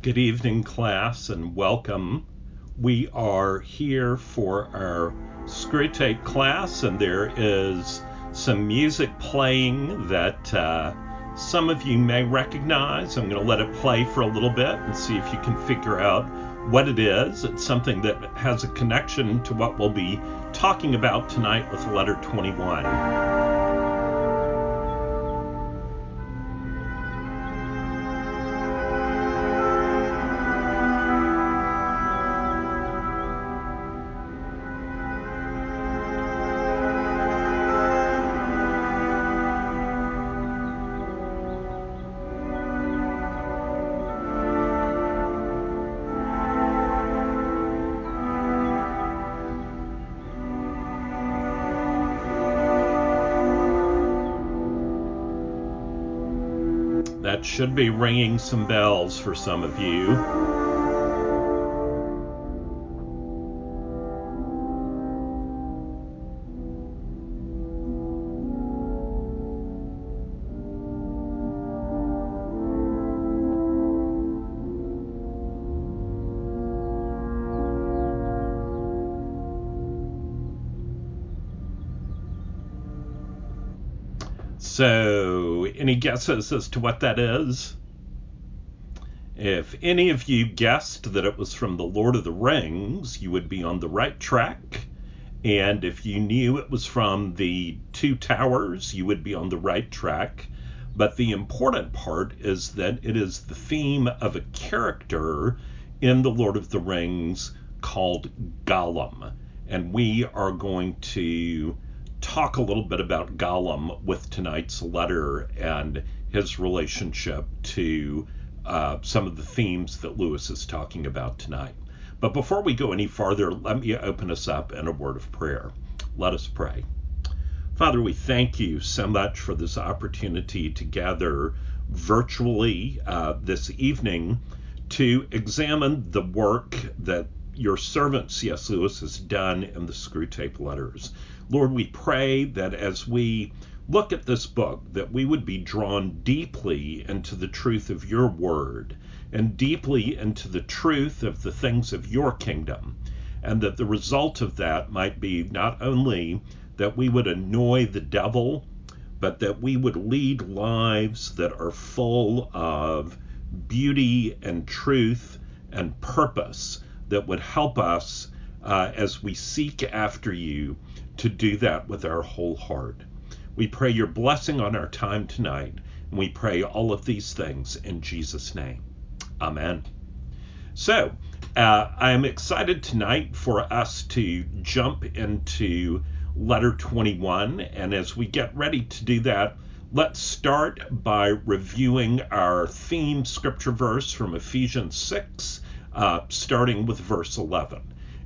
Good evening, class, and welcome. We are here for our Screwtape class, and there is some music playing that uh, some of you may recognize. I'm going to let it play for a little bit and see if you can figure out what it is. It's something that has a connection to what we'll be talking about tonight with letter 21. Should be ringing some bells for some of you. Guesses as to what that is? If any of you guessed that it was from The Lord of the Rings, you would be on the right track. And if you knew it was from The Two Towers, you would be on the right track. But the important part is that it is the theme of a character in The Lord of the Rings called Gollum. And we are going to talk a little bit about Gollum with tonight's letter and his relationship to uh, some of the themes that Lewis is talking about tonight. But before we go any farther, let me open us up in a word of prayer. Let us pray. Father, we thank you so much for this opportunity to gather virtually uh, this evening to examine the work that your servant C.S. Lewis has done in the Screwtape Letters. Lord, we pray that as we look at this book, that we would be drawn deeply into the truth of your word and deeply into the truth of the things of your kingdom, and that the result of that might be not only that we would annoy the devil, but that we would lead lives that are full of beauty and truth and purpose that would help us uh, as we seek after you to do that with our whole heart. We pray your blessing on our time tonight, and we pray all of these things in Jesus' name. Amen. So, uh, I am excited tonight for us to jump into letter 21, and as we get ready to do that, let's start by reviewing our theme scripture verse from Ephesians 6, uh, starting with verse 11.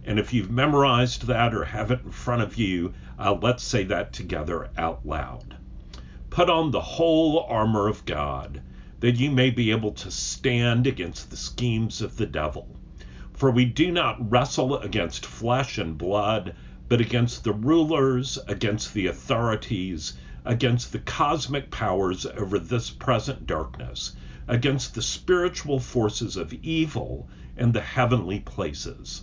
And if you've memorized that or have it in front of you, uh, let's say that together out loud. Put on the whole armor of God, that you may be able to stand against the schemes of the devil. For we do not wrestle against flesh and blood, but against the rulers, against the authorities, against the cosmic powers over this present darkness, against the spiritual forces of evil in the heavenly places.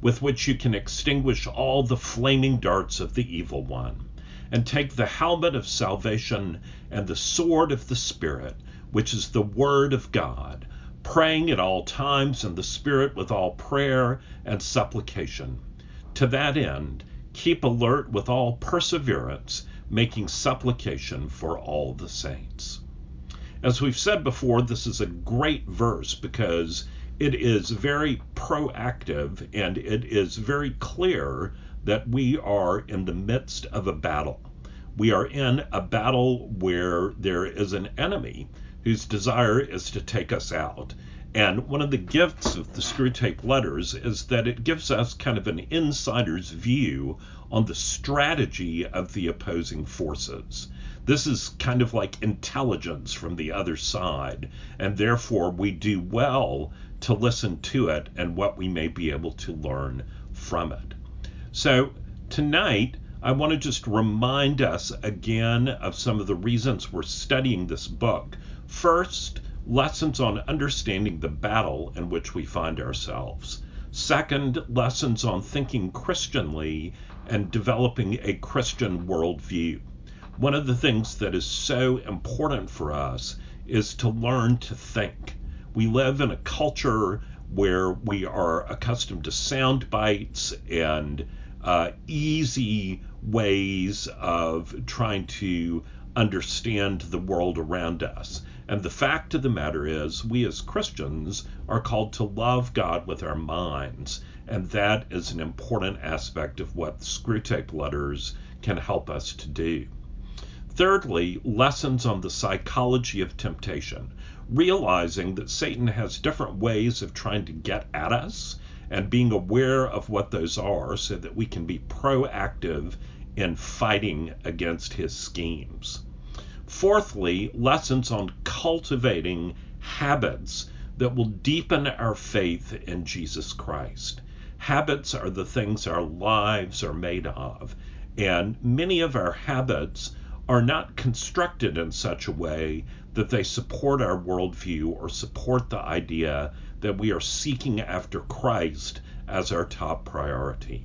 with which you can extinguish all the flaming darts of the evil one, and take the helmet of salvation and the sword of the Spirit, which is the Word of God, praying at all times in the Spirit with all prayer and supplication. To that end, keep alert with all perseverance, making supplication for all the saints. As we've said before, this is a great verse because it is very proactive and it is very clear that we are in the midst of a battle. We are in a battle where there is an enemy whose desire is to take us out. And one of the gifts of the Screwtape Letters is that it gives us kind of an insider's view on the strategy of the opposing forces. This is kind of like intelligence from the other side, and therefore we do well to listen to it and what we may be able to learn from it. So, tonight, I want to just remind us again of some of the reasons we're studying this book. First, lessons on understanding the battle in which we find ourselves. Second, lessons on thinking Christianly and developing a Christian worldview. One of the things that is so important for us is to learn to think. We live in a culture where we are accustomed to sound bites and uh, easy ways of trying to understand the world around us. And the fact of the matter is, we as Christians are called to love God with our minds. And that is an important aspect of what Screwtape Letters can help us to do. Thirdly, lessons on the psychology of temptation, realizing that Satan has different ways of trying to get at us and being aware of what those are so that we can be proactive in fighting against his schemes. Fourthly, lessons on cultivating habits that will deepen our faith in Jesus Christ. Habits are the things our lives are made of, and many of our habits are not constructed in such a way that they support our worldview or support the idea that we are seeking after Christ as our top priority.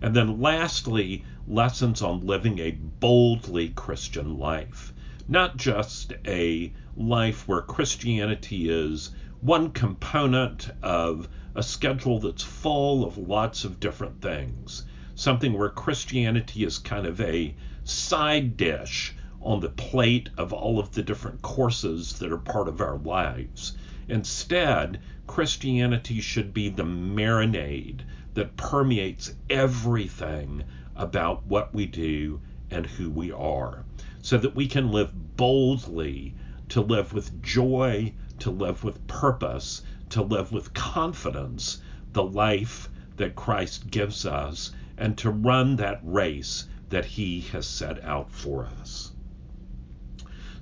And then lastly, lessons on living a boldly Christian life not just a life where Christianity is one component of a schedule that's full of lots of different things. Something where Christianity is kind of a side dish on the plate of all of the different courses that are part of our lives. Instead, Christianity should be the marinade that permeates everything about what we do and who we are so that we can live boldly, to live with joy, to live with purpose, to live with confidence the life that Christ gives us, and to run that race that He has set out for us.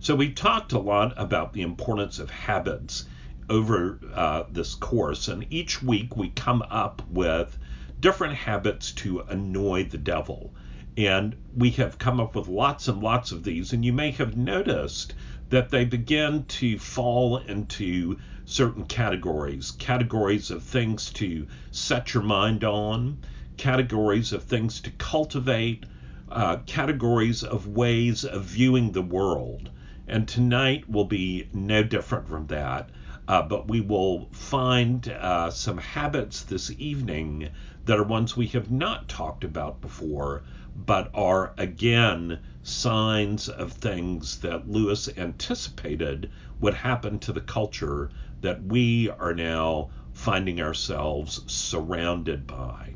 So, we talked a lot about the importance of habits over uh, this course, and each week we come up with different habits to annoy the devil. And we have come up with lots and lots of these, and you may have noticed that they begin to fall into certain categories categories of things to set your mind on, categories of things to cultivate, uh, categories of ways of viewing the world. And tonight will be no different from that. Uh, but we will find uh, some habits this evening that are ones we have not talked about before, but are again signs of things that Lewis anticipated would happen to the culture that we are now finding ourselves surrounded by.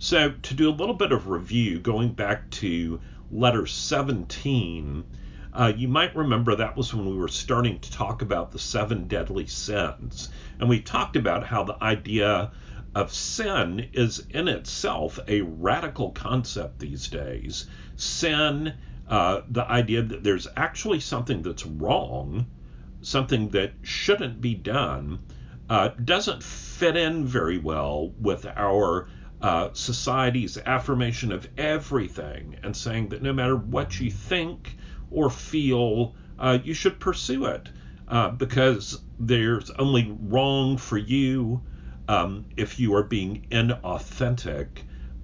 So, to do a little bit of review, going back to letter 17, uh, you might remember that was when we were starting to talk about the seven deadly sins. And we talked about how the idea of sin is in itself a radical concept these days. Sin, uh, the idea that there's actually something that's wrong, something that shouldn't be done, uh, doesn't fit in very well with our uh, society's affirmation of everything and saying that no matter what you think or feel, uh, you should pursue it uh, because there's only wrong for you um, if you are being inauthentic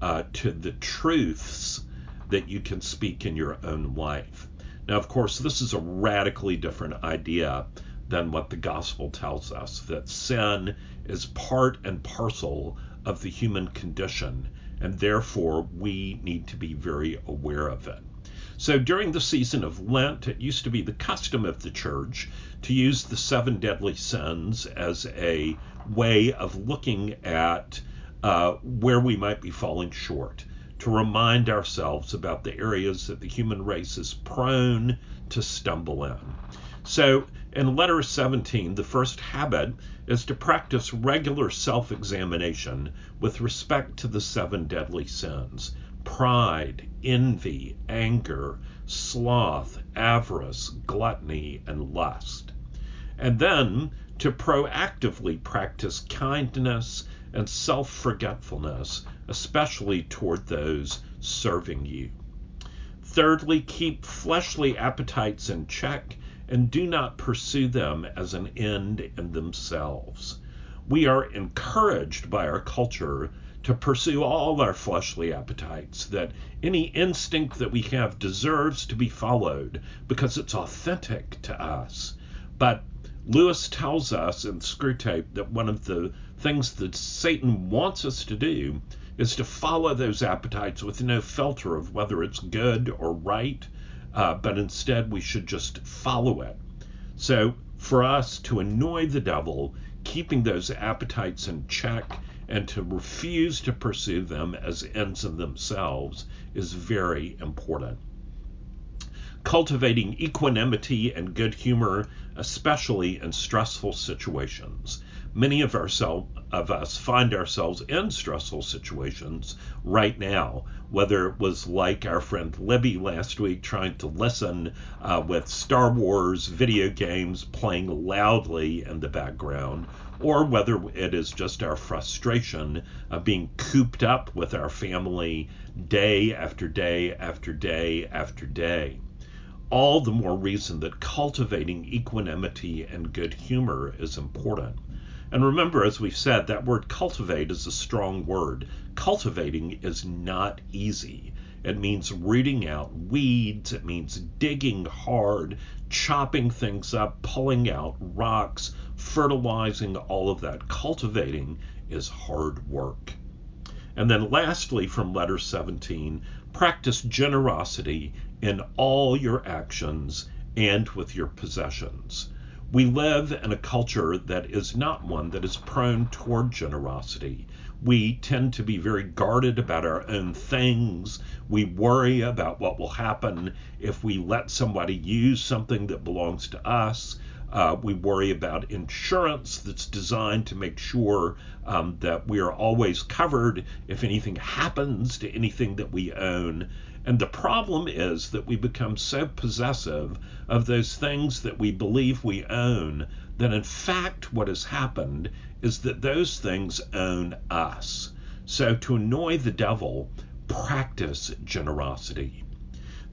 uh, to the truths that you can speak in your own life. Now, of course, this is a radically different idea than what the gospel tells us that sin is part and parcel of the human condition, and therefore we need to be very aware of it. So during the season of Lent, it used to be the custom of the church to use the seven deadly sins as a way of looking at uh, where we might be falling short, to remind ourselves about the areas that the human race is prone to stumble in. So, in letter 17, the first habit is to practice regular self examination with respect to the seven deadly sins pride, envy, anger, sloth, avarice, gluttony, and lust. And then to proactively practice kindness and self forgetfulness, especially toward those serving you. Thirdly, keep fleshly appetites in check and do not pursue them as an end in themselves. We are encouraged by our culture to pursue all our fleshly appetites, that any instinct that we have deserves to be followed because it's authentic to us. But Lewis tells us in Screwtape that one of the things that Satan wants us to do is to follow those appetites with no filter of whether it's good or right, uh, but instead we should just follow it. So, for us to annoy the devil, keeping those appetites in check and to refuse to pursue them as ends in themselves is very important. Cultivating equanimity and good humor, especially in stressful situations many of, ourselves, of us find ourselves in stressful situations right now, whether it was like our friend Libby last week trying to listen uh, with Star Wars video games playing loudly in the background, or whether it is just our frustration of being cooped up with our family day after day after day after day all the more reason that cultivating equanimity and good humor is important. And remember, as we've said, that word cultivate is a strong word. Cultivating is not easy. It means rooting out weeds, it means digging hard, chopping things up, pulling out rocks, fertilizing, all of that. Cultivating is hard work. And then lastly, from letter 17, practice generosity in all your actions and with your possessions. We live in a culture that is not one that is prone toward generosity. We tend to be very guarded about our own things. We worry about what will happen if we let somebody use something that belongs to us. Uh, we worry about insurance that's designed to make sure um, that we are always covered if anything happens to anything that we own. And the problem is that we become so possessive of those things that we believe we own that in fact what has happened is that those things own us. So to annoy the devil, practice generosity.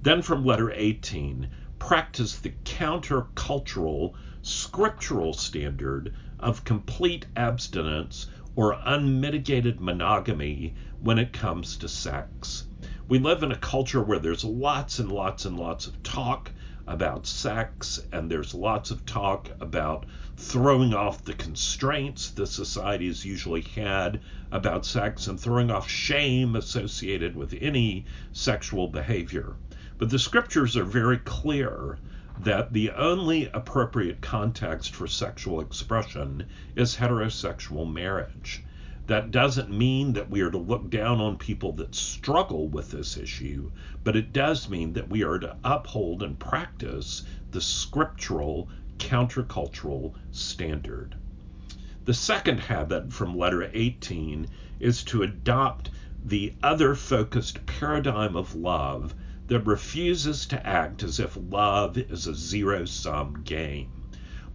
Then from letter 18, practice the countercultural scriptural standard of complete abstinence or unmitigated monogamy when it comes to sex. We live in a culture where there's lots and lots and lots of talk about sex, and there's lots of talk about throwing off the constraints the society has usually had about sex and throwing off shame associated with any sexual behavior. But the scriptures are very clear that the only appropriate context for sexual expression is heterosexual marriage. That doesn't mean that we are to look down on people that struggle with this issue, but it does mean that we are to uphold and practice the scriptural countercultural standard. The second habit from letter 18 is to adopt the other focused paradigm of love that refuses to act as if love is a zero sum game.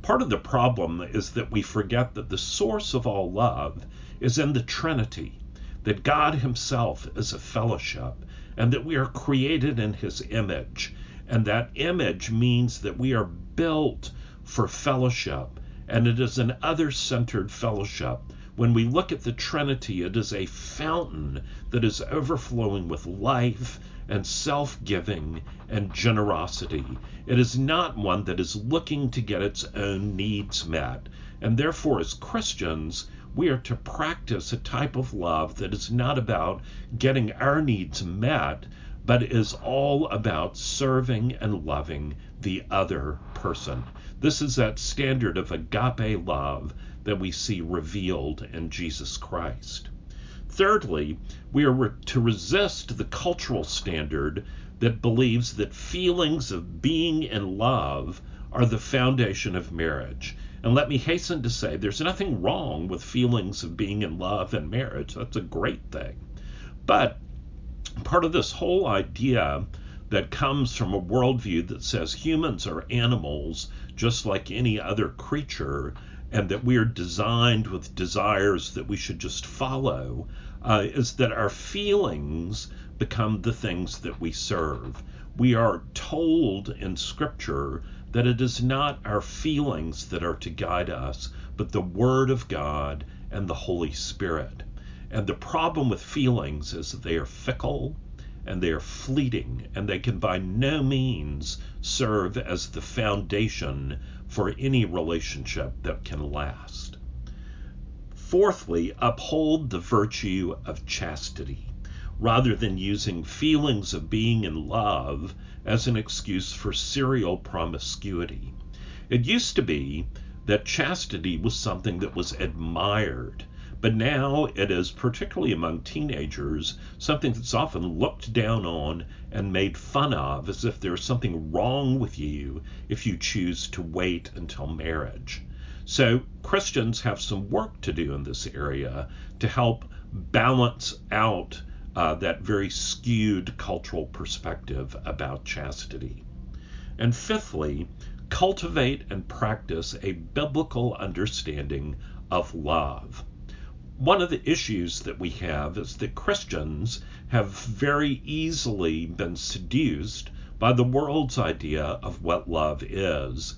Part of the problem is that we forget that the source of all love is in the Trinity, that God Himself is a fellowship, and that we are created in His image. And that image means that we are built for fellowship, and it is an other centered fellowship. When we look at the Trinity, it is a fountain that is overflowing with life and self giving and generosity. It is not one that is looking to get its own needs met. And therefore, as Christians, we are to practice a type of love that is not about getting our needs met, but is all about serving and loving the other person. This is that standard of agape love that we see revealed in Jesus Christ. Thirdly, we are to resist the cultural standard that believes that feelings of being in love are the foundation of marriage. And let me hasten to say there's nothing wrong with feelings of being in love and marriage. That's a great thing. But part of this whole idea that comes from a worldview that says humans are animals just like any other creature and that we are designed with desires that we should just follow uh, is that our feelings become the things that we serve. We are told in Scripture that it is not our feelings that are to guide us, but the Word of God and the Holy Spirit. And the problem with feelings is that they are fickle and they are fleeting, and they can by no means serve as the foundation for any relationship that can last. Fourthly, uphold the virtue of chastity rather than using feelings of being in love as an excuse for serial promiscuity. It used to be that chastity was something that was admired but now it is, particularly among teenagers, something that's often looked down on and made fun of as if there's something wrong with you if you choose to wait until marriage. So Christians have some work to do in this area to help balance out uh, that very skewed cultural perspective about chastity. And fifthly, cultivate and practice a biblical understanding of love one of the issues that we have is that Christians have very easily been seduced by the world's idea of what love is.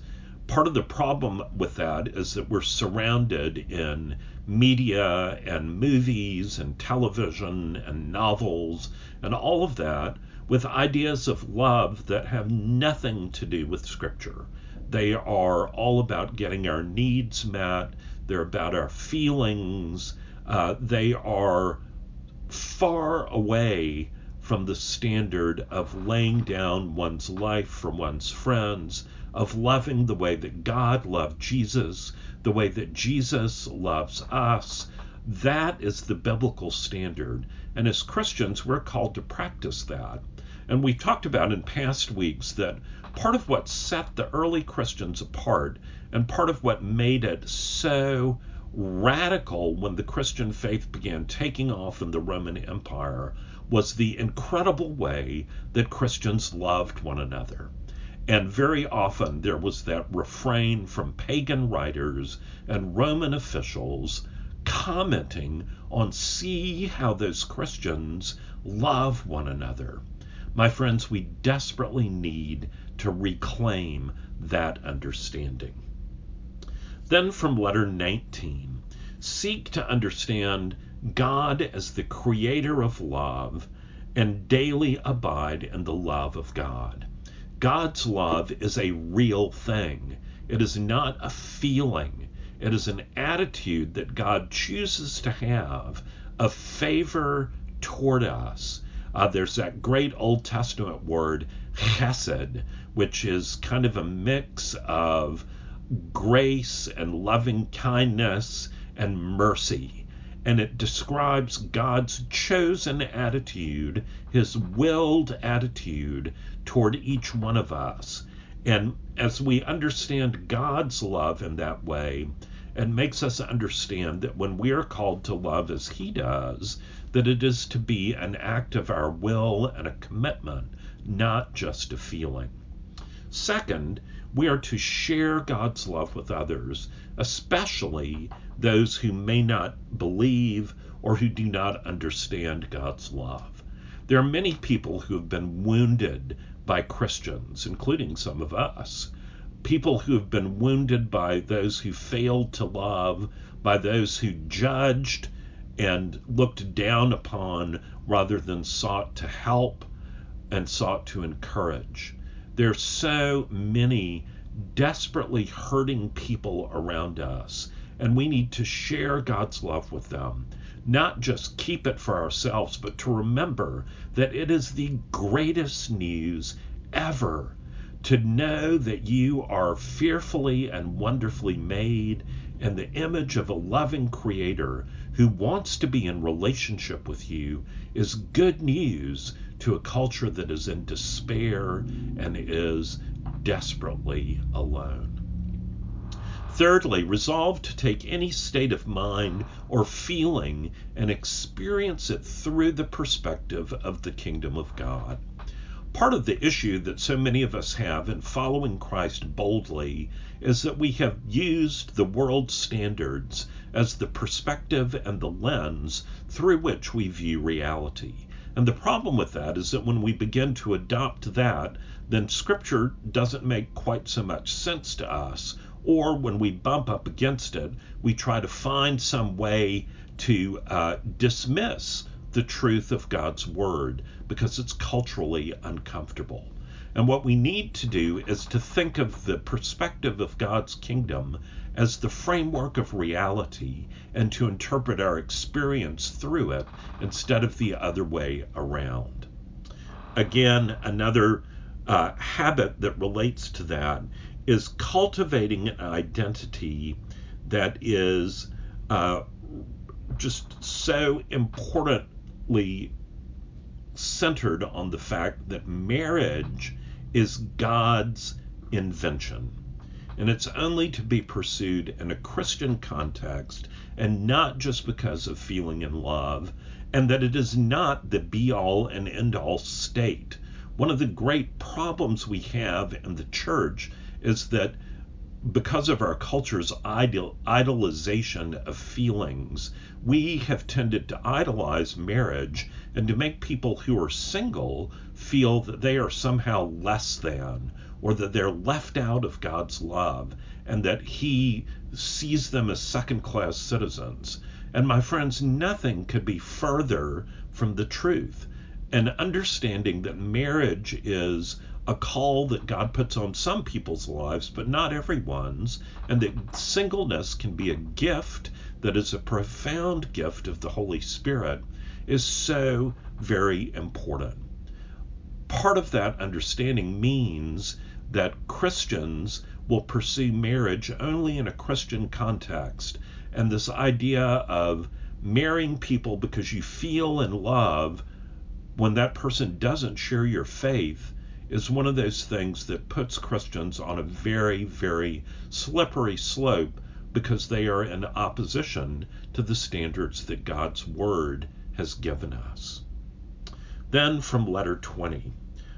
Part of the problem with that is that we're surrounded in media and movies and television and novels and all of that with ideas of love that have nothing to do with Scripture. They are all about getting our needs met, they're about our feelings, uh, they are far away from the standard of laying down one's life for one's friends, of loving the way that God loved Jesus, the way that Jesus loves us. That is the biblical standard. And as Christians, we're called to practice that. And we talked about in past weeks that part of what set the early Christians apart and part of what made it so radical when the Christian faith began taking off in the Roman Empire was the incredible way that Christians loved one another. And very often there was that refrain from pagan writers and Roman officials commenting on see how those Christians love one another. My friends, we desperately need to reclaim that understanding. Then from letter 19, seek to understand God as the creator of love and daily abide in the love of God. God's love is a real thing. It is not a feeling. It is an attitude that God chooses to have of favor toward us. Uh, there's that great Old Testament word, chesed, which is kind of a mix of grace and loving kindness and mercy. And it describes God's chosen attitude, his willed attitude toward each one of us. And as we understand God's love in that way, it makes us understand that when we are called to love as he does, that it is to be an act of our will and a commitment, not just a feeling. Second, we are to share God's love with others, especially those who may not believe or who do not understand God's love. There are many people who have been wounded by Christians, including some of us. People who have been wounded by those who failed to love, by those who judged and looked down upon rather than sought to help and sought to encourage. There are so many desperately hurting people around us, and we need to share God's love with them. Not just keep it for ourselves, but to remember that it is the greatest news ever to know that you are fearfully and wonderfully made in the image of a loving creator who wants to be in relationship with you is good news to a culture that is in despair and is desperately alone. Thirdly, resolve to take any state of mind or feeling and experience it through the perspective of the kingdom of God. Part of the issue that so many of us have in following Christ boldly is that we have used the world's standards as the perspective and the lens through which we view reality. And the problem with that is that when we begin to adopt that, then Scripture doesn't make quite so much sense to us or when we bump up against it, we try to find some way to uh, dismiss the truth of God's Word because it's culturally uncomfortable. And what we need to do is to think of the perspective of God's kingdom as the framework of reality and to interpret our experience through it instead of the other way around. Again, another uh, habit that relates to that is cultivating an identity that is uh, just so importantly centered on the fact that marriage is God's invention. And it's only to be pursued in a Christian context and not just because of feeling in love, and that it is not the be all and end all state. One of the great problems we have in the church is that because of our culture's ideal, idolization of feelings, we have tended to idolize marriage and to make people who are single feel that they are somehow less than or that they're left out of God's love and that He sees them as second class citizens. And my friends, nothing could be further from the truth. And understanding that marriage is a call that God puts on some people's lives, but not everyone's, and that singleness can be a gift that is a profound gift of the Holy Spirit, is so very important. Part of that understanding means that Christians will pursue marriage only in a Christian context. And this idea of marrying people because you feel in love when that person doesn't share your faith is one of those things that puts Christians on a very, very slippery slope because they are in opposition to the standards that God's Word has given us. Then from letter 20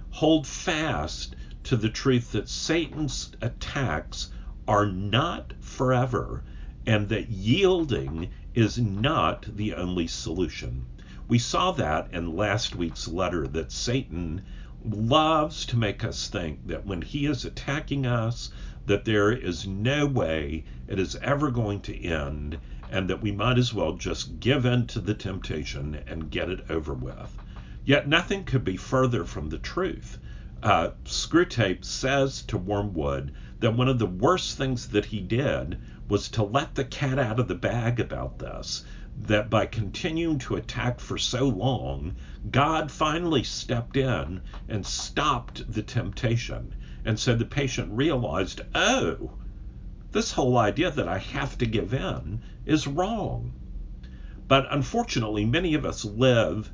hold fast to the truth that Satan's attacks are not forever and that yielding is not the only solution. We saw that in last week's letter that Satan loves to make us think that when he is attacking us, that there is no way it is ever going to end, and that we might as well just give in to the temptation and get it over with. Yet nothing could be further from the truth. Uh, Screwtape says to Wormwood that one of the worst things that he did was to let the cat out of the bag about this, that by continuing to attack for so long, God finally stepped in and stopped the temptation. And so the patient realized, oh, this whole idea that I have to give in is wrong. But unfortunately, many of us live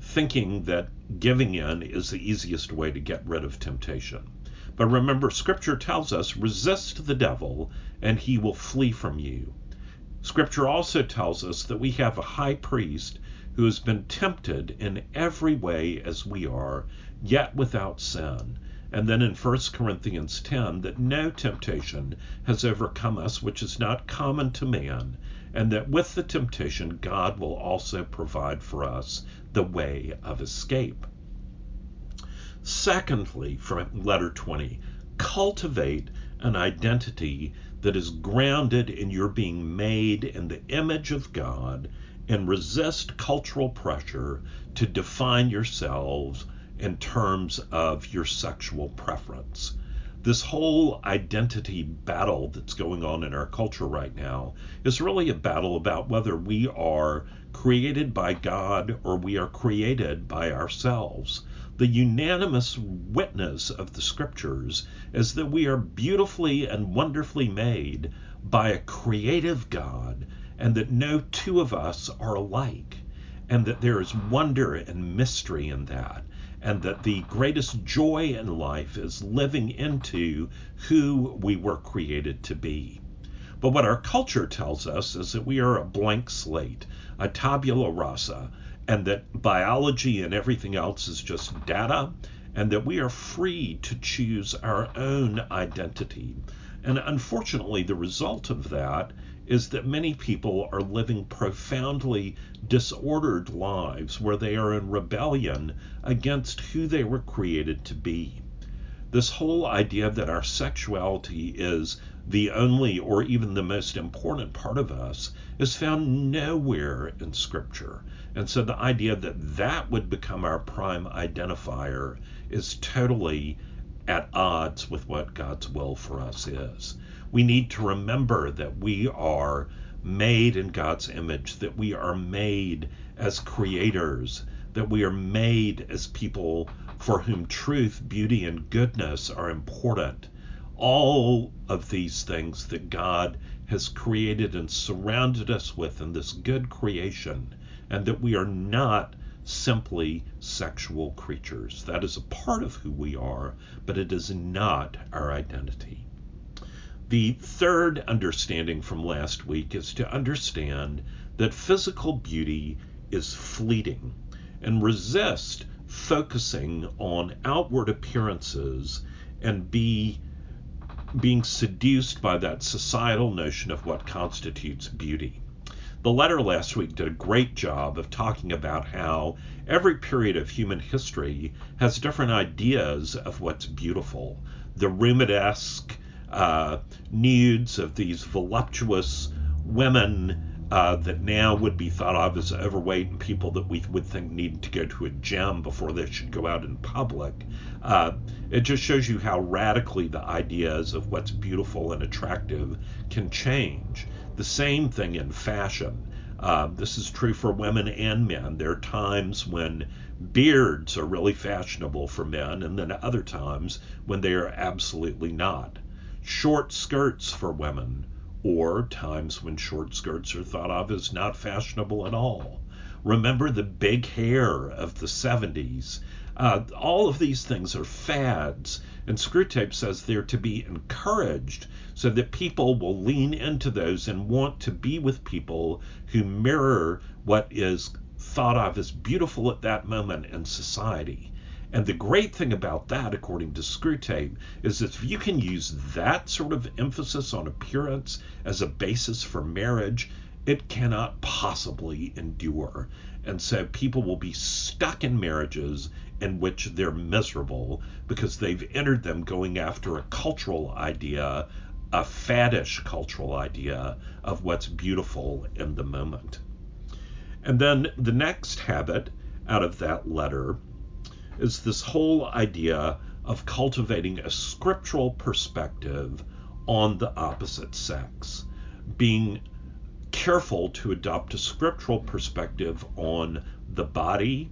thinking that giving in is the easiest way to get rid of temptation. But remember, Scripture tells us resist the devil and he will flee from you. Scripture also tells us that we have a high priest who has been tempted in every way as we are, yet without sin. And then in 1 Corinthians 10, that no temptation has overcome us which is not common to man, and that with the temptation, God will also provide for us the way of escape. Secondly, from letter 20, cultivate an identity that is grounded in your being made in the image of God and resist cultural pressure to define yourselves in terms of your sexual preference. This whole identity battle that's going on in our culture right now is really a battle about whether we are created by God or we are created by ourselves the unanimous witness of the scriptures is that we are beautifully and wonderfully made by a creative God, and that no two of us are alike, and that there is wonder and mystery in that, and that the greatest joy in life is living into who we were created to be. But what our culture tells us is that we are a blank slate, a tabula rasa, and that biology and everything else is just data, and that we are free to choose our own identity. And unfortunately, the result of that is that many people are living profoundly disordered lives where they are in rebellion against who they were created to be. This whole idea that our sexuality is the only or even the most important part of us is found nowhere in Scripture. And so the idea that that would become our prime identifier is totally at odds with what God's will for us is. We need to remember that we are made in God's image, that we are made as creators, that we are made as people for whom truth, beauty, and goodness are important. All of these things that God has created and surrounded us with in this good creation, and that we are not simply sexual creatures. That is a part of who we are, but it is not our identity. The third understanding from last week is to understand that physical beauty is fleeting and resist focusing on outward appearances and be being seduced by that societal notion of what constitutes beauty. The letter last week did a great job of talking about how every period of human history has different ideas of what's beautiful. The Rubenesque uh, nudes of these voluptuous women uh, that now would be thought of as overweight and people that we would think need to go to a gym before they should go out in public. Uh, it just shows you how radically the ideas of what's beautiful and attractive can change. The same thing in fashion. Uh, this is true for women and men. There are times when beards are really fashionable for men, and then other times when they are absolutely not. Short skirts for women, or times when short skirts are thought of as not fashionable at all. Remember the big hair of the 70s. Uh, all of these things are fads, and Screwtape says they're to be encouraged so that people will lean into those and want to be with people who mirror what is thought of as beautiful at that moment in society. And the great thing about that, according to Screwtape, is that if you can use that sort of emphasis on appearance as a basis for marriage, it cannot possibly endure. And so people will be stuck in marriages in which they're miserable because they've entered them going after a cultural idea, a faddish cultural idea of what's beautiful in the moment. And then the next habit out of that letter is this whole idea of cultivating a scriptural perspective on the opposite sex, being careful to adopt a scriptural perspective on the body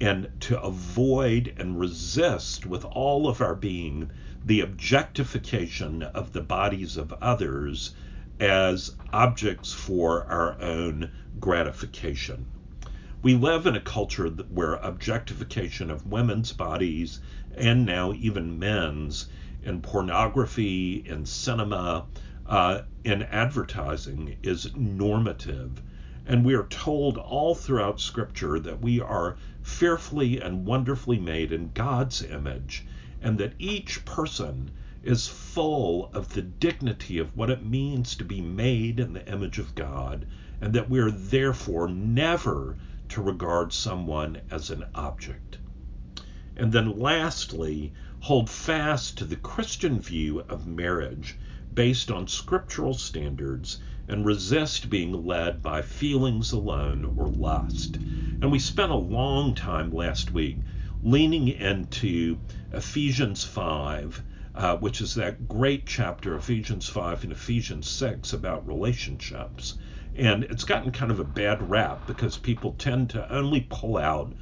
and to avoid and resist with all of our being the objectification of the bodies of others as objects for our own gratification. We live in a culture where objectification of women's bodies and now even men's in pornography, in cinema, uh, in advertising is normative. And we are told all throughout Scripture that we are fearfully and wonderfully made in God's image, and that each person is full of the dignity of what it means to be made in the image of God, and that we are therefore never to regard someone as an object. And then lastly, hold fast to the Christian view of marriage based on scriptural standards and resist being led by feelings alone or lust. And we spent a long time last week leaning into Ephesians 5, uh, which is that great chapter, Ephesians 5 and Ephesians 6, about relationships. And it's gotten kind of a bad rap because people tend to only pull out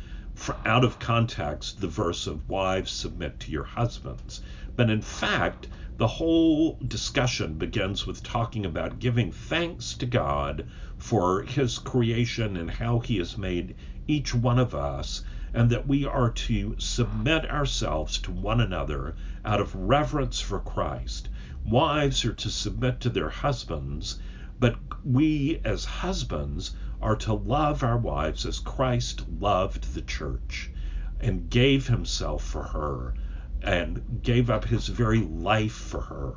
out of context the verse of wives submit to your husbands. But in fact, the whole discussion begins with talking about giving thanks to God for his creation and how he has made each one of us and that we are to submit ourselves to one another out of reverence for Christ. Wives are to submit to their husbands, but we as husbands are to love our wives as Christ loved the church and gave himself for her and gave up his very life for her.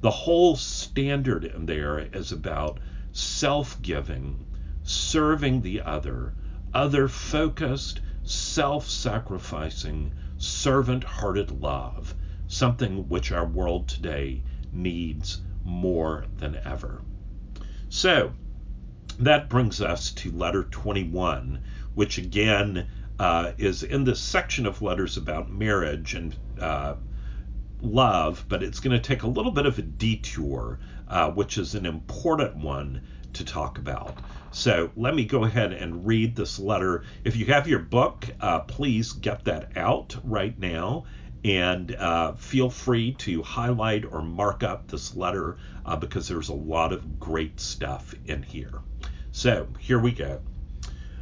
The whole standard in there is about self giving, serving the other, other focused, self sacrificing, servant hearted love, something which our world today needs more than ever. So, that brings us to letter 21, which again uh, is in this section of letters about marriage and uh, love, but it's going to take a little bit of a detour, uh, which is an important one to talk about. So let me go ahead and read this letter. If you have your book, uh, please get that out right now and uh, feel free to highlight or mark up this letter uh, because there's a lot of great stuff in here. So here we go.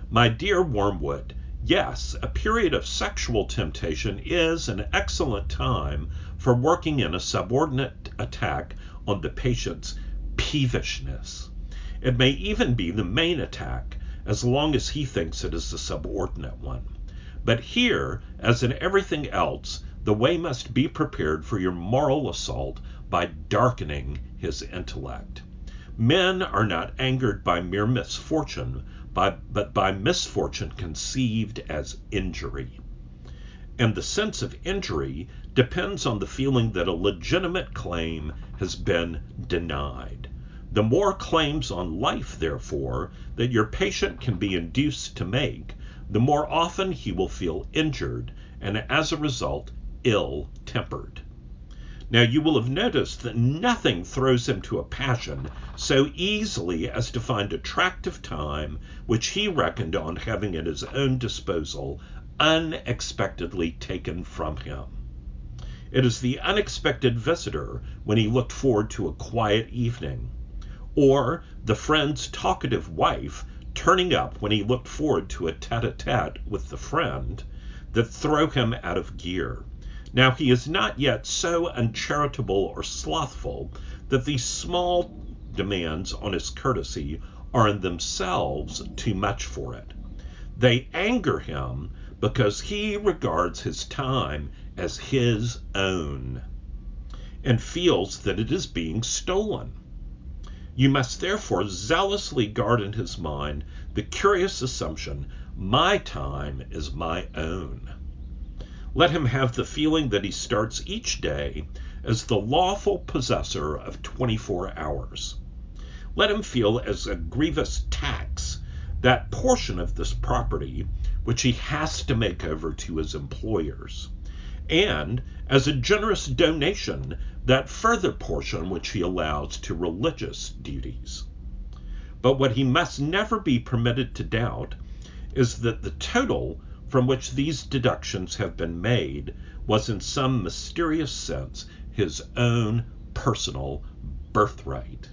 My dear Wormwood, yes, a period of sexual temptation is an excellent time for working in a subordinate attack on the patient's peevishness. It may even be the main attack, as long as he thinks it is the subordinate one. But here, as in everything else, the way must be prepared for your moral assault by darkening his intellect. Men are not angered by mere misfortune, but by misfortune conceived as injury. And the sense of injury depends on the feeling that a legitimate claim has been denied. The more claims on life, therefore, that your patient can be induced to make, the more often he will feel injured and as a result ill tempered. Now, you will have noticed that nothing throws him to a passion so easily as to find attractive time, which he reckoned on having at his own disposal, unexpectedly taken from him. It is the unexpected visitor when he looked forward to a quiet evening or the friend's talkative wife turning up when he looked forward to a tete a tete with the friend, that throw him out of gear. Now he is not yet so uncharitable or slothful that these small demands on his courtesy are in themselves too much for it. They anger him because he regards his time as his own and feels that it is being stolen. You must therefore zealously guard in his mind the curious assumption, my time is my own. Let him have the feeling that he starts each day as the lawful possessor of 24 hours. Let him feel as a grievous tax that portion of this property which he has to make over to his employers, and as a generous donation that further portion which he allows to religious duties. But what he must never be permitted to doubt is that the total from which these deductions have been made was in some mysterious sense his own personal birthright.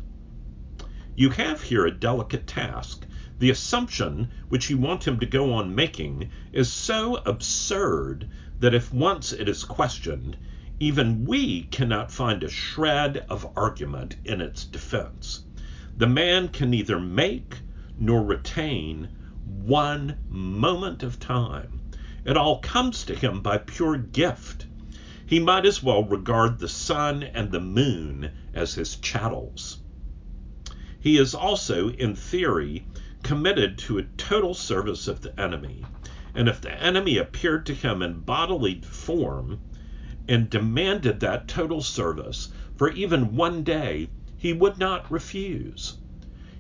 You have here a delicate task. The assumption which you want him to go on making is so absurd that if once it is questioned, even we cannot find a shred of argument in its defense. The man can neither make nor retain one moment of time. It all comes to him by pure gift. He might as well regard the sun and the moon as his chattels. He is also, in theory, committed to a total service of the enemy, and if the enemy appeared to him in bodily form, and demanded that total service for even one day, he would not refuse.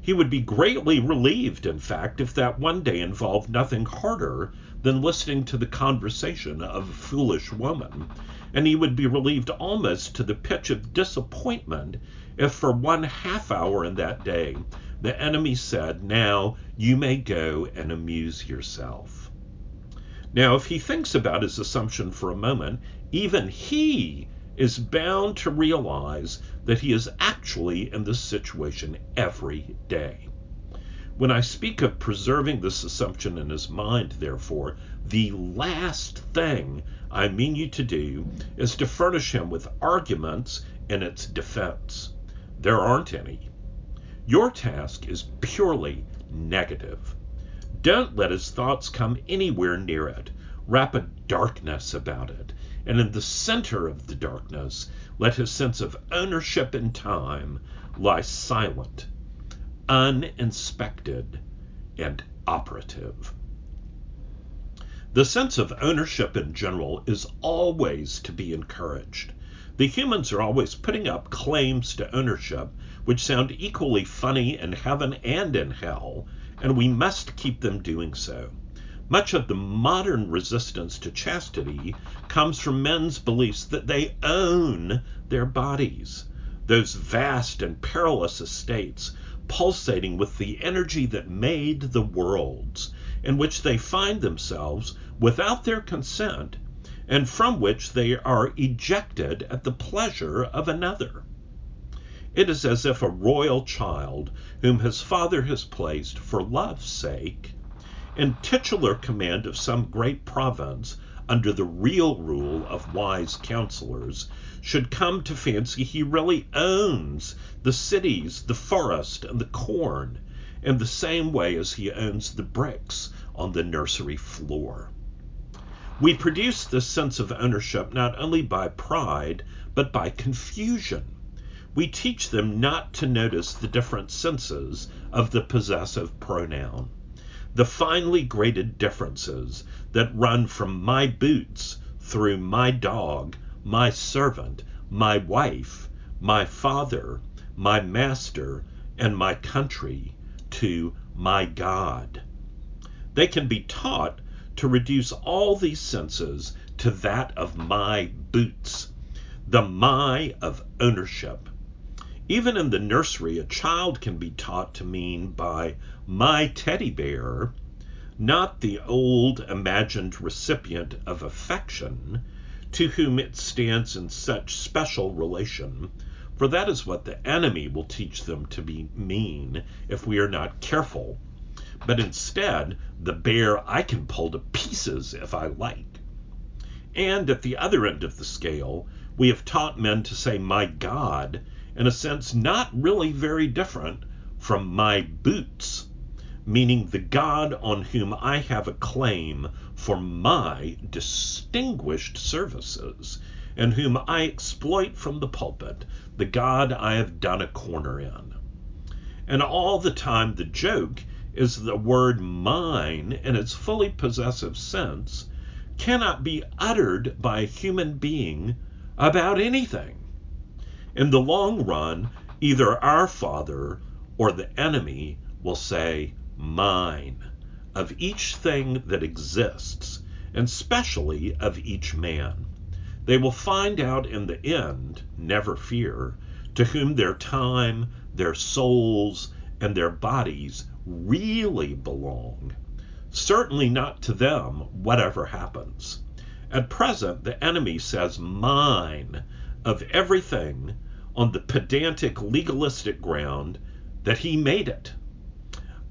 He would be greatly relieved, in fact, if that one day involved nothing harder than listening to the conversation of a foolish woman, and he would be relieved almost to the pitch of disappointment if for one half hour in that day the enemy said, Now you may go and amuse yourself. Now, if he thinks about his assumption for a moment, even he is bound to realize that he is actually in this situation every day. When I speak of preserving this assumption in his mind, therefore, the last thing I mean you to do is to furnish him with arguments in its defense. There aren't any. Your task is purely negative. Don't let his thoughts come anywhere near it. Wrap a darkness about it. And in the center of the darkness, let his sense of ownership in time lie silent uninspected, and operative. The sense of ownership in general is always to be encouraged. The humans are always putting up claims to ownership which sound equally funny in heaven and in hell, and we must keep them doing so. Much of the modern resistance to chastity comes from men's beliefs that they own their bodies. Those vast and perilous estates pulsating with the energy that made the worlds, in which they find themselves without their consent, and from which they are ejected at the pleasure of another. It is as if a royal child, whom his father has placed, for love's sake, in titular command of some great province, under the real rule of wise counselors, should come to fancy he really owns the cities, the forest, and the corn, in the same way as he owns the bricks on the nursery floor. We produce this sense of ownership not only by pride, but by confusion. We teach them not to notice the different senses of the possessive pronoun, the finely graded differences that run from my boots through my dog my servant, my wife, my father, my master, and my country to my God. They can be taught to reduce all these senses to that of my boots, the my of ownership. Even in the nursery, a child can be taught to mean by my teddy bear not the old imagined recipient of affection, to whom it stands in such special relation, for that is what the enemy will teach them to be mean if we are not careful. But instead, the bear I can pull to pieces if I like. And at the other end of the scale, we have taught men to say my God in a sense not really very different from my boots meaning the God on whom I have a claim for my distinguished services, and whom I exploit from the pulpit, the God I have done a corner in. And all the time the joke is the word mine in its fully possessive sense cannot be uttered by a human being about anything. In the long run, either our Father or the enemy will say, mine, of each thing that exists, and specially of each man. They will find out in the end, never fear, to whom their time, their souls, and their bodies really belong. Certainly not to them, whatever happens. At present, the enemy says mine of everything on the pedantic legalistic ground that he made it.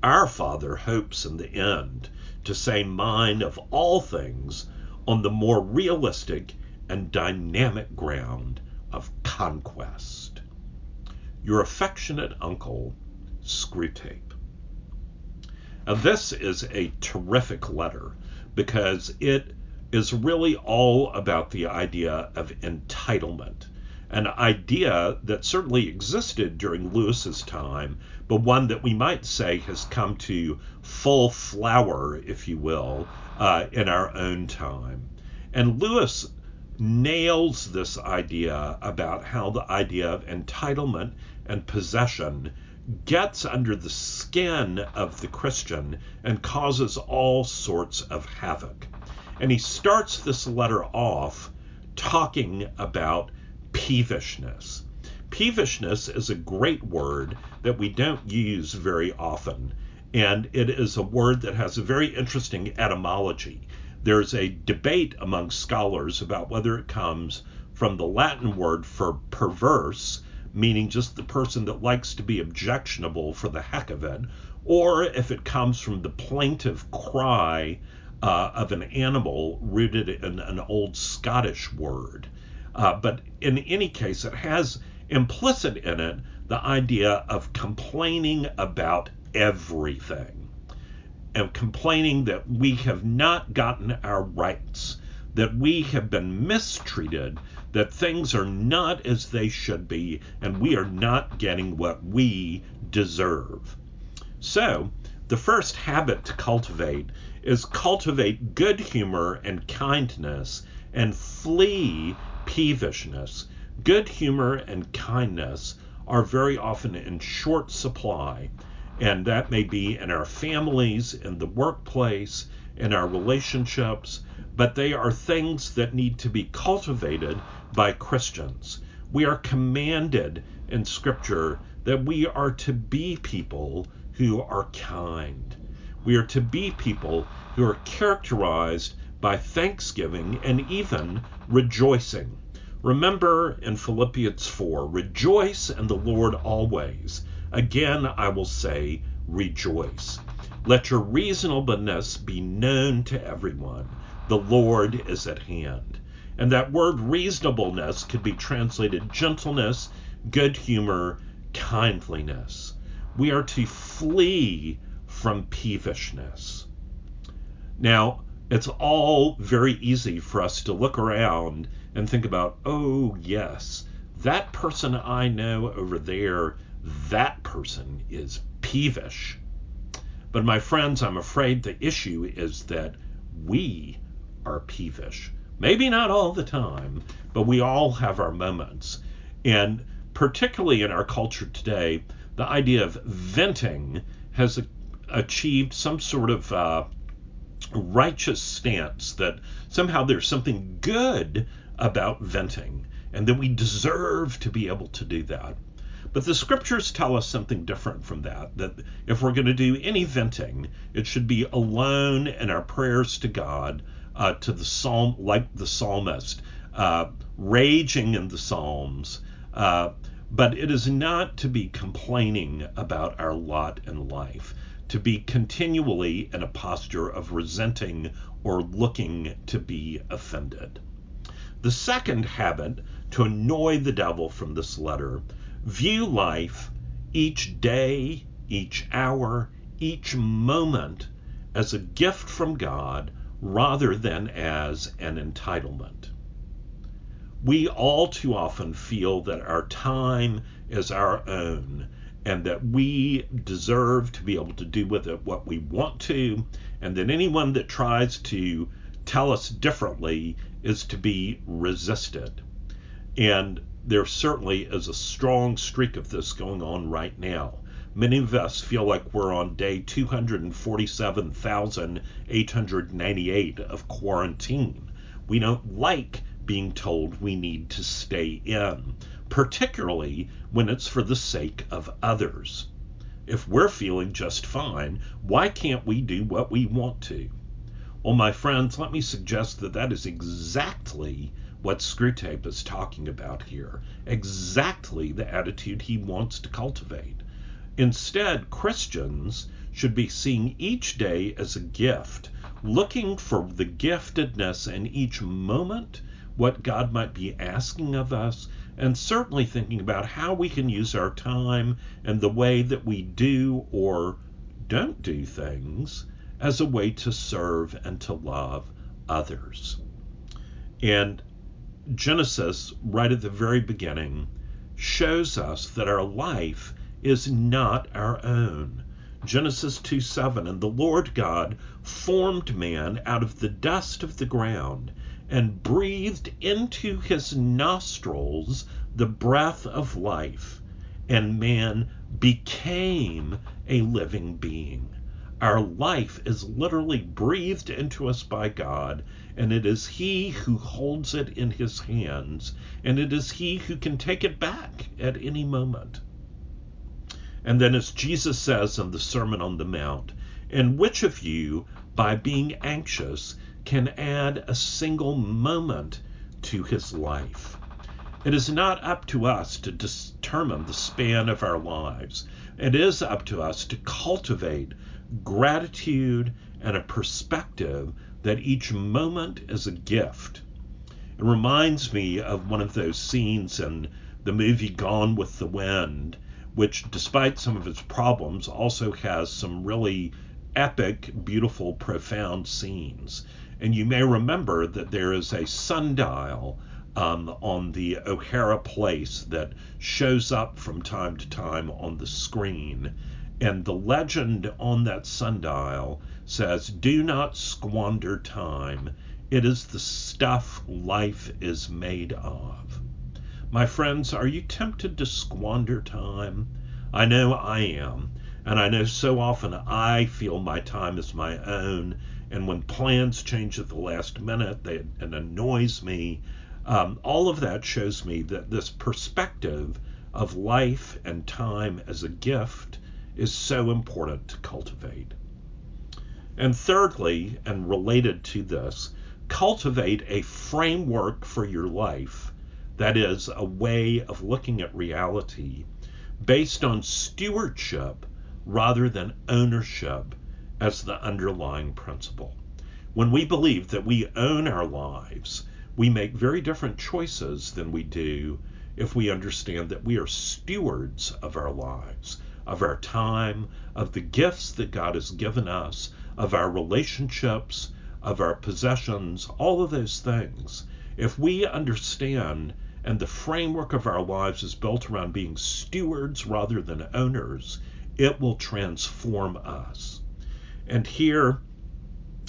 Our Father hopes in the end to say mine of all things on the more realistic and dynamic ground of conquest. Your affectionate uncle, Screwtape. Now, this is a terrific letter because it is really all about the idea of entitlement an idea that certainly existed during Lewis's time, but one that we might say has come to full flower, if you will, uh, in our own time. And Lewis nails this idea about how the idea of entitlement and possession gets under the skin of the Christian and causes all sorts of havoc. And he starts this letter off talking about peevishness. Peevishness is a great word that we don't use very often, and it is a word that has a very interesting etymology. There's a debate among scholars about whether it comes from the Latin word for perverse, meaning just the person that likes to be objectionable for the heck of it, or if it comes from the plaintive cry uh, of an animal rooted in an old Scottish word. Uh, but in any case, it has implicit in it the idea of complaining about everything and complaining that we have not gotten our rights, that we have been mistreated, that things are not as they should be, and we are not getting what we deserve. So, the first habit to cultivate is cultivate good humor and kindness and flee peevishness. Good humor and kindness are very often in short supply, and that may be in our families, in the workplace, in our relationships, but they are things that need to be cultivated by Christians. We are commanded in Scripture that we are to be people who are kind. We are to be people who are characterized by thanksgiving and even rejoicing. Remember in Philippians 4 rejoice in the Lord always. Again, I will say, rejoice. Let your reasonableness be known to everyone. The Lord is at hand. And that word reasonableness could be translated gentleness, good humor, kindliness. We are to flee from peevishness. Now, it's all very easy for us to look around and think about, oh, yes, that person I know over there, that person is peevish. But my friends, I'm afraid the issue is that we are peevish. Maybe not all the time, but we all have our moments. And particularly in our culture today, the idea of venting has achieved some sort of uh, righteous stance that somehow there's something good about venting and that we deserve to be able to do that. But the scriptures tell us something different from that. That if we're going to do any venting, it should be alone in our prayers to God, uh, to the psalm, like the psalmist, uh, raging in the psalms. Uh, but it is not to be complaining about our lot in life, to be continually in a posture of resenting or looking to be offended. The second habit to annoy the devil from this letter View life, each day, each hour, each moment, as a gift from God rather than as an entitlement. We all too often feel that our time is our own and that we deserve to be able to do with it what we want to, and that anyone that tries to tell us differently is to be resisted. And there certainly is a strong streak of this going on right now. Many of us feel like we're on day 247,898 of quarantine. We don't like being told we need to stay in, particularly when it's for the sake of others. If we're feeling just fine, why can't we do what we want to? Well, my friends, let me suggest that that is exactly what Screwtape is talking about here, exactly the attitude he wants to cultivate. Instead, Christians should be seeing each day as a gift, looking for the giftedness in each moment, what God might be asking of us, and certainly thinking about how we can use our time and the way that we do or don't do things as a way to serve and to love others. And Genesis, right at the very beginning, shows us that our life is not our own. Genesis 2 7 And the Lord God formed man out of the dust of the ground and breathed into his nostrils the breath of life, and man became a living being. Our life is literally breathed into us by God, and it is He who holds it in His hands, and it is He who can take it back at any moment. And then, as Jesus says in the Sermon on the Mount, and which of you, by being anxious, can add a single moment to his life? It is not up to us to determine the span of our lives. It is up to us to cultivate gratitude and a perspective that each moment is a gift. It reminds me of one of those scenes in the movie Gone with the Wind, which, despite some of its problems, also has some really epic, beautiful, profound scenes. And you may remember that there is a sundial um, on the O'Hara place that shows up from time to time on the screen. And the legend on that sundial says, Do not squander time. It is the stuff life is made of. My friends, are you tempted to squander time? I know I am. And I know so often I feel my time is my own. And when plans change at the last minute, they, it annoys me. Um, all of that shows me that this perspective of life and time as a gift is so important to cultivate. And thirdly, and related to this, cultivate a framework for your life that is a way of looking at reality based on stewardship rather than ownership as the underlying principle. When we believe that we own our lives, we make very different choices than we do if we understand that we are stewards of our lives, of our time, of the gifts that God has given us, of our relationships, of our possessions, all of those things. If we understand and the framework of our lives is built around being stewards rather than owners, it will transform us. And here,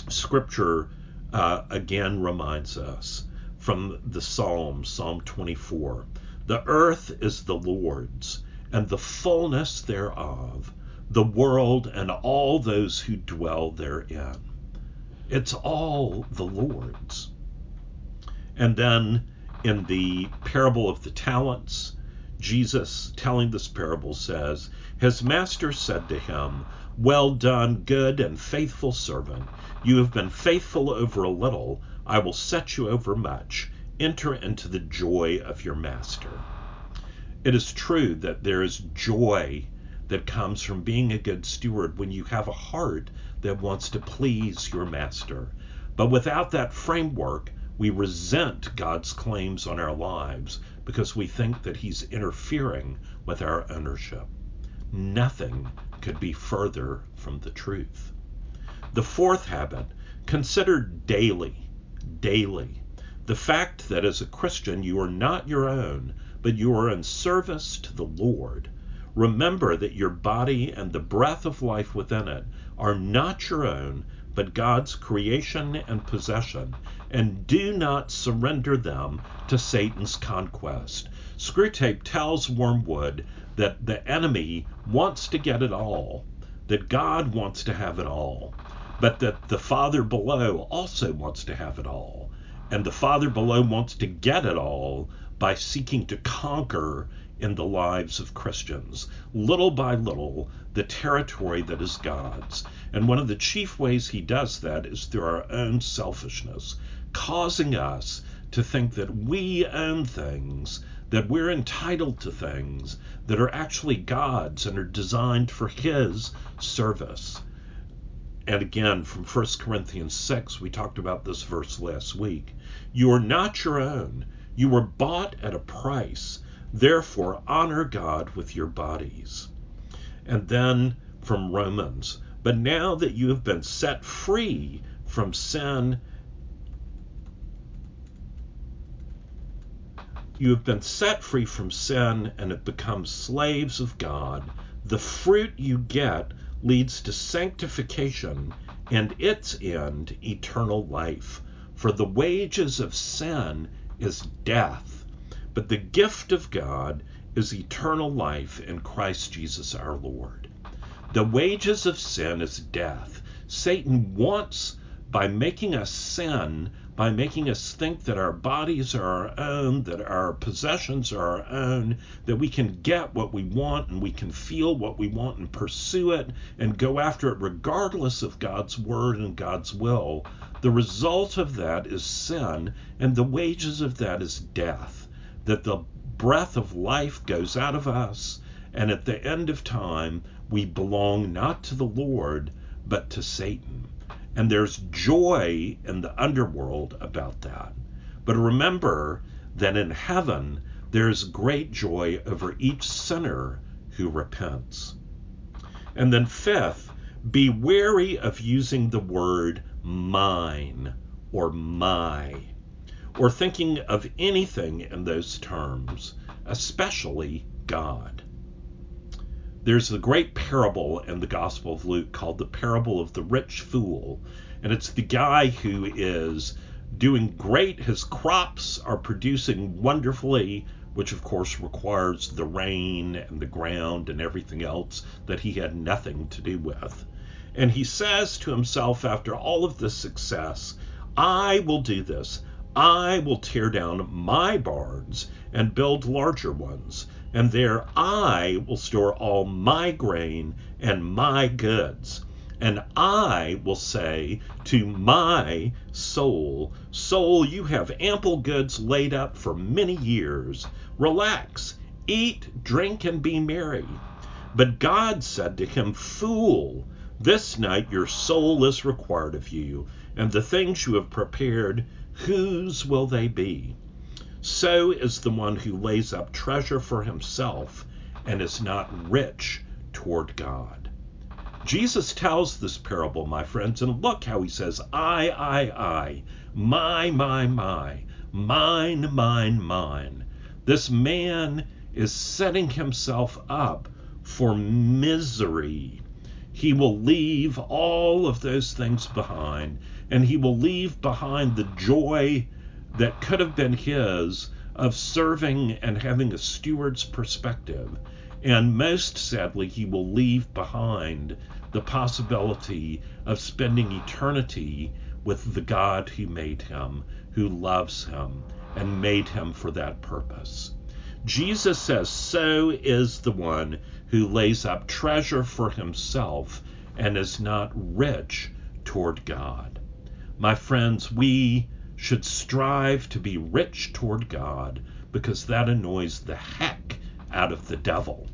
Scripture uh, again reminds us from the Psalm, Psalm 24 The earth is the Lord's, and the fullness thereof, the world and all those who dwell therein. It's all the Lord's. And then in the parable of the talents, Jesus, telling this parable, says, His master said to him, Well done, good and faithful servant. You have been faithful over a little. I will set you over much. Enter into the joy of your master. It is true that there is joy that comes from being a good steward when you have a heart that wants to please your master. But without that framework, we resent God's claims on our lives because we think that He's interfering with our ownership. Nothing could be further from the truth. The fourth habit consider daily, daily, the fact that as a Christian you are not your own, but you are in service to the Lord. Remember that your body and the breath of life within it are not your own, but God's creation and possession, and do not surrender them to Satan's conquest. Screwtape tells Wormwood that the enemy wants to get it all, that God wants to have it all, but that the Father below also wants to have it all. And the Father below wants to get it all by seeking to conquer in the lives of Christians, little by little, the territory that is God's. And one of the chief ways he does that is through our own selfishness, causing us to think that we own things, that we're entitled to things that are actually God's and are designed for His service. And again, from 1 Corinthians 6, we talked about this verse last week. You are not your own. You were bought at a price. Therefore, honor God with your bodies. And then from Romans, but now that you have been set free from sin, you have been set free from sin and have become slaves of God. The fruit you get leads to sanctification and its end, eternal life. For the wages of sin is death but the gift of God is eternal life in Christ Jesus our Lord. The wages of sin is death. Satan wants, by making us sin, by making us think that our bodies are our own, that our possessions are our own, that we can get what we want and we can feel what we want and pursue it and go after it regardless of God's word and God's will. The result of that is sin, and the wages of that is death. that the breath of life goes out of us, and at the end of time, we belong not to the Lord, but to Satan. And there's joy in the underworld about that. But remember that in heaven, there's great joy over each sinner who repents. And then, fifth, be wary of using the word mine or my, or thinking of anything in those terms, especially God. There's a great parable in the Gospel of Luke called the parable of the rich fool, and it's the guy who is doing great. His crops are producing wonderfully, which of course requires the rain and the ground and everything else that he had nothing to do with. And he says to himself, after all of this success, I will do this. I will tear down my barns and build larger ones, and there I will store all my grain and my goods. And I will say to my soul, Soul, you have ample goods laid up for many years. Relax, eat, drink, and be merry. But God said to him, Fool, this night your soul is required of you, and the things you have prepared, whose will they be? So is the one who lays up treasure for himself and is not rich toward God. Jesus tells this parable, my friends, and look how he says, I, I, I, my, my, my, mine, mine, mine. This man is setting himself up for misery. He will leave all of those things behind, and he will leave behind the joy that could have been his of serving and having a steward's perspective. And most sadly, he will leave behind the possibility of spending eternity with the God who made him, who loves him, and made him for that purpose. Jesus says, So is the one who lays up treasure for himself and is not rich toward God. My friends, we should strive to be rich toward God because that annoys the heck out of the devil.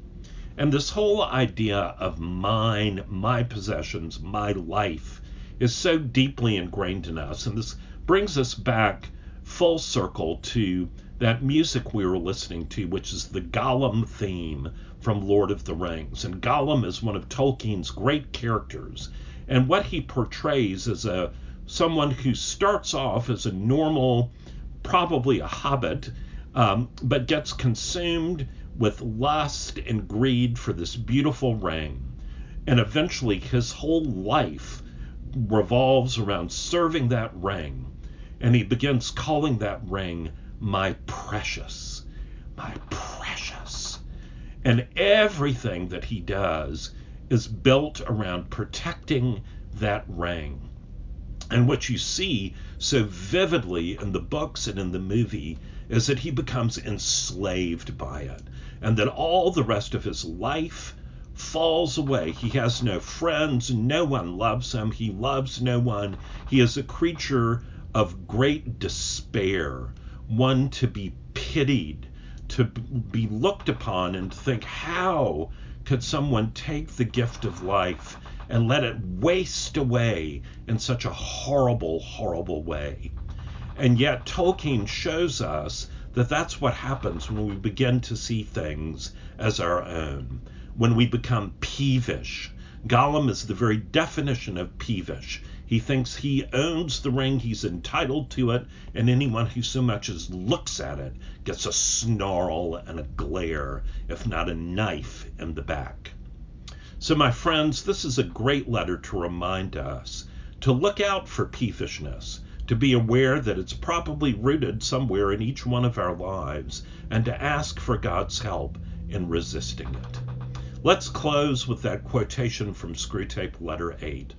And this whole idea of mine, my possessions, my life is so deeply ingrained in us. And this brings us back full circle to that music we were listening to, which is the Gollum theme from Lord of the Rings. And Gollum is one of Tolkien's great characters. And what he portrays is a someone who starts off as a normal, probably a hobbit, um, but gets consumed with lust and greed for this beautiful ring. And eventually his whole life revolves around serving that ring. And he begins calling that ring my precious, my precious. And everything that he does is built around protecting that ring. And what you see so vividly in the books and in the movie is that he becomes enslaved by it, and that all the rest of his life falls away. He has no friends, no one loves him, he loves no one. He is a creature of great despair, one to be pitied, to be looked upon, and to think, how could someone take the gift of life and let it waste away in such a horrible, horrible way. And yet, Tolkien shows us that that's what happens when we begin to see things as our own, when we become peevish. Gollum is the very definition of peevish. He thinks he owns the ring, he's entitled to it, and anyone who so much as looks at it gets a snarl and a glare, if not a knife in the back. So, my friends, this is a great letter to remind us to look out for peevishness, to be aware that it's probably rooted somewhere in each one of our lives, and to ask for God's help in resisting it. Let's close with that quotation from Screwtape Letter 8.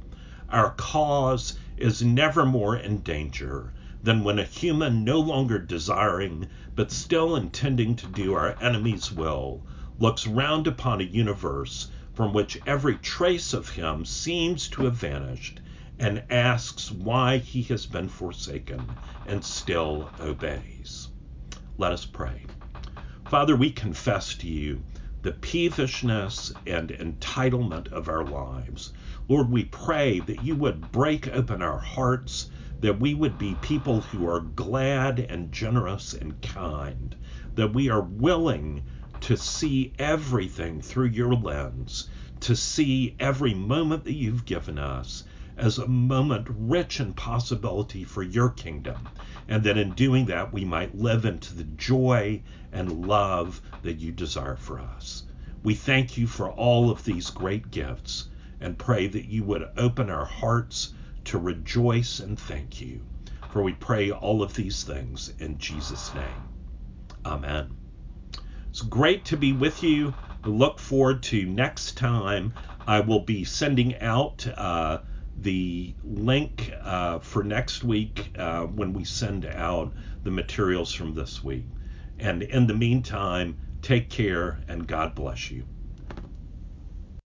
Our cause is never more in danger than when a human no longer desiring, but still intending to do our enemy's will, looks round upon a universe from which every trace of him seems to have vanished, and asks why he has been forsaken and still obeys. Let us pray. Father, we confess to you the peevishness and entitlement of our lives. Lord, we pray that you would break open our hearts, that we would be people who are glad and generous and kind, that we are willing to see everything through your lens, to see every moment that you've given us as a moment rich in possibility for your kingdom, and that in doing that we might live into the joy and love that you desire for us. We thank you for all of these great gifts and pray that you would open our hearts to rejoice and thank you. For we pray all of these things in Jesus' name. Amen. It's great to be with you. look forward to next time. I will be sending out uh, the link uh, for next week uh, when we send out the materials from this week. And in the meantime, take care and God bless you.